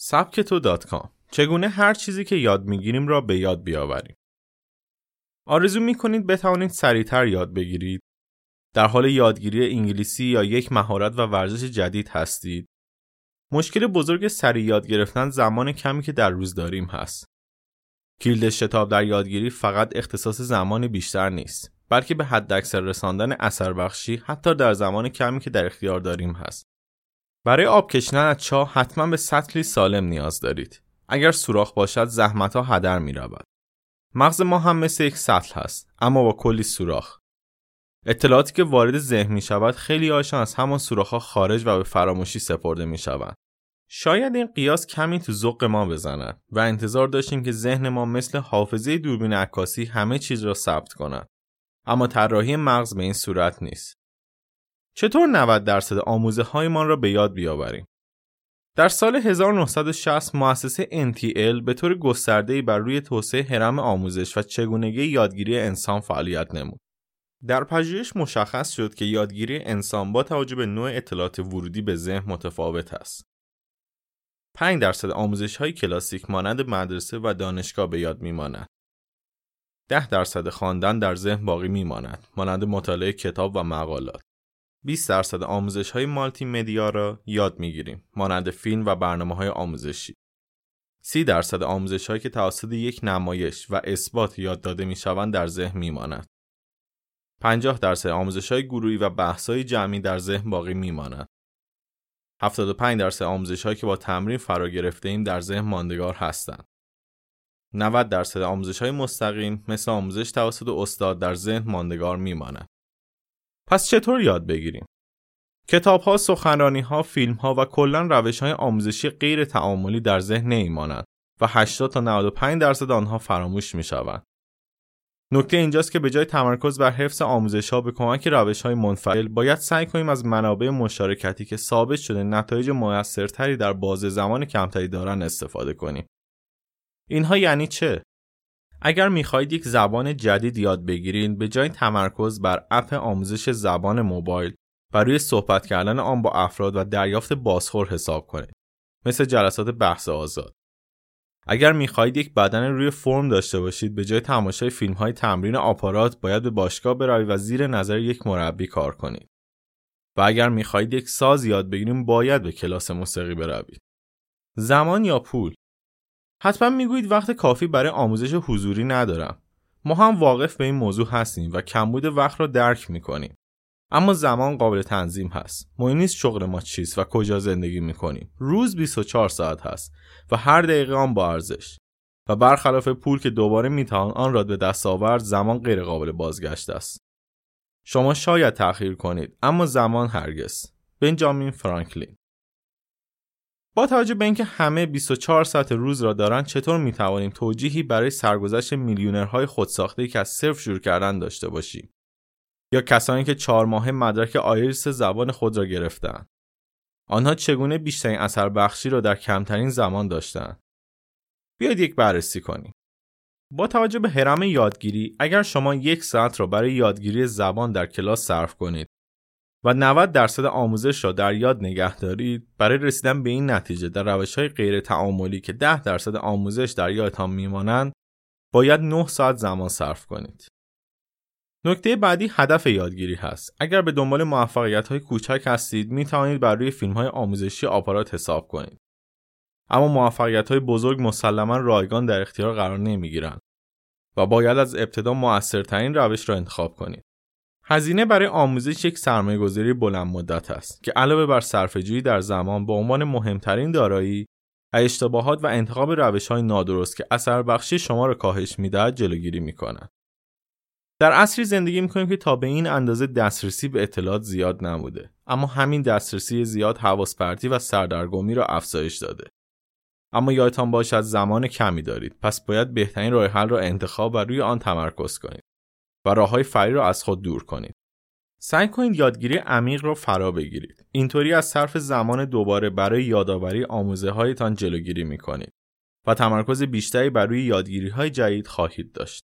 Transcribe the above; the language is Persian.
سبکتو.com چگونه هر چیزی که یاد می‌گیریم را به یاد بیاوریم. آرزو می‌کنید بتوانید سریعتر یاد بگیرید. در حال یادگیری انگلیسی یا یک مهارت و ورزش جدید هستید. مشکل بزرگ سریع یاد گرفتن زمان کمی که در روز داریم هست. کلید شتاب در یادگیری فقط اختصاص زمان بیشتر نیست بلکه به حداکثر رساندن اثر بخشی حتی در زمان کمی که در اختیار داریم هست. برای آب کشیدن از چاه حتما به سطلی سالم نیاز دارید اگر سوراخ باشد زحمت ها هدر می رود. مغز ما هم مثل یک سطل هست اما با کلی سوراخ اطلاعاتی که وارد ذهن می شود خیلی هاشان از همان سوراخ ها خارج و به فراموشی سپرده می شود. شاید این قیاس کمی تو ذوق ما بزند و انتظار داشتیم که ذهن ما مثل حافظه دوربین عکاسی همه چیز را ثبت کند اما طراحی مغز به این صورت نیست چطور 90 درصد آموزه هایمان را به یاد بیاوریم در سال 1960 مؤسسه NTL به طور گسترده‌ای بر روی توسعه حرم آموزش و چگونگی یادگیری انسان فعالیت نمود. در پژوهش مشخص شد که یادگیری انسان با توجه به نوع اطلاعات ورودی به ذهن متفاوت است. 5 درصد آموزش های کلاسیک مانند مدرسه و دانشگاه به یاد میماند. 10 درصد خواندن در ذهن باقی میماند مانند مطالعه کتاب و مقالات. 20 درصد آموزش های مالتی مدیا را یاد می‌گیریم مانند فیلم و برنامه های آموزشی 30 درصد آموزش هایی که توسط یک نمایش و اثبات یاد داده می شوند در ذهن می ماند. 50 درصد آموزش های گروهی و بحث های جمعی در ذهن باقی می ماند. 75 درصد آموزش هایی که با تمرین فرا گرفته ایم در ذهن ماندگار هستند. 90 درصد آموزش های مستقیم مثل آموزش توسط استاد در ذهن ماندگار می ماند. پس چطور یاد بگیریم؟ کتاب ها، سخنرانی ها، فیلم ها و کلا روش های آموزشی غیر تعاملی در ذهن نمیمانند و 80 تا 95 درصد آنها فراموش می شوند. نکته اینجاست که به جای تمرکز بر حفظ آموزش ها به کمک روش های منفعل باید سعی کنیم از منابع مشارکتی که ثابت شده نتایج موثرتری در بازه زمان کمتری دارن استفاده کنیم. اینها یعنی چه؟ اگر می‌خواهید یک زبان جدید یاد بگیرید به جای تمرکز بر اپ آموزش زبان موبایل و روی صحبت کردن آن با افراد و دریافت بازخور حساب کنید مثل جلسات بحث آزاد. اگر می‌خواهید یک بدن روی فرم داشته باشید به جای تماشای فیلم های تمرین آپارات باید به باشگاه بروید و زیر نظر یک مربی کار کنید. و اگر می‌خواهید یک ساز یاد بگیریم باید به کلاس موسیقی بروید. زمان یا پول؟ حتما می‌گویید وقت کافی برای آموزش حضوری ندارم. ما هم واقف به این موضوع هستیم و کمبود وقت را درک می‌کنیم. اما زمان قابل تنظیم هست. مهم نیست شغل ما چیست و کجا زندگی می‌کنیم. روز 24 ساعت هست و هر دقیقه آن با ارزش. و برخلاف پول که دوباره می‌توان آن را به دست آورد زمان غیر قابل بازگشت است. شما شاید تأخیر کنید اما زمان هرگز. بنجامین فرانکلین با توجه به اینکه همه 24 ساعت روز را دارند چطور می توانیم توجیهی برای سرگذشت میلیونرهای خودساخته که از صفر شروع کردن داشته باشیم؟ یا کسانی که چهار ماه مدرک آیلتس زبان خود را گرفتند آنها چگونه بیشترین اثر بخشی را در کمترین زمان داشتند بیاید یک بررسی کنیم. با توجه به حرم یادگیری اگر شما یک ساعت را برای یادگیری زبان در کلاس صرف کنید و 90 درصد آموزش را در یاد نگه دارید برای رسیدن به این نتیجه در روش های غیر تعاملی که 10 درصد آموزش در یادتان میمانند باید 9 ساعت زمان صرف کنید. نکته بعدی هدف یادگیری هست. اگر به دنبال موفقیت های کوچک هستید می توانید بر روی فیلم های آموزشی آپارات حساب کنید. اما موفقیت های بزرگ مسلما رایگان در اختیار قرار نمی گیرند و باید از ابتدا موثرترین روش را انتخاب کنید. هزینه برای آموزش یک سرمایه‌گذاری بلند مدت است که علاوه بر صرفه‌جویی در زمان به عنوان مهمترین دارایی اشتباهات و انتخاب روش‌های نادرست که اثر بخشی شما را کاهش می‌دهد جلوگیری می‌کند. در عصری زندگی می‌کنیم که تا به این اندازه دسترسی به اطلاعات زیاد نبوده اما همین دسترسی زیاد حواس پرتی و سردرگمی را افزایش داده اما یادتان باشد زمان کمی دارید پس باید بهترین راه حل را انتخاب و روی آن تمرکز کنید و راه های فری را از خود دور کنید. سعی کنید یادگیری عمیق را فرا بگیرید. اینطوری از صرف زمان دوباره برای یادآوری آموزه هایتان جلوگیری می کنید و تمرکز بیشتری بر روی یادگیری های جدید خواهید داشت.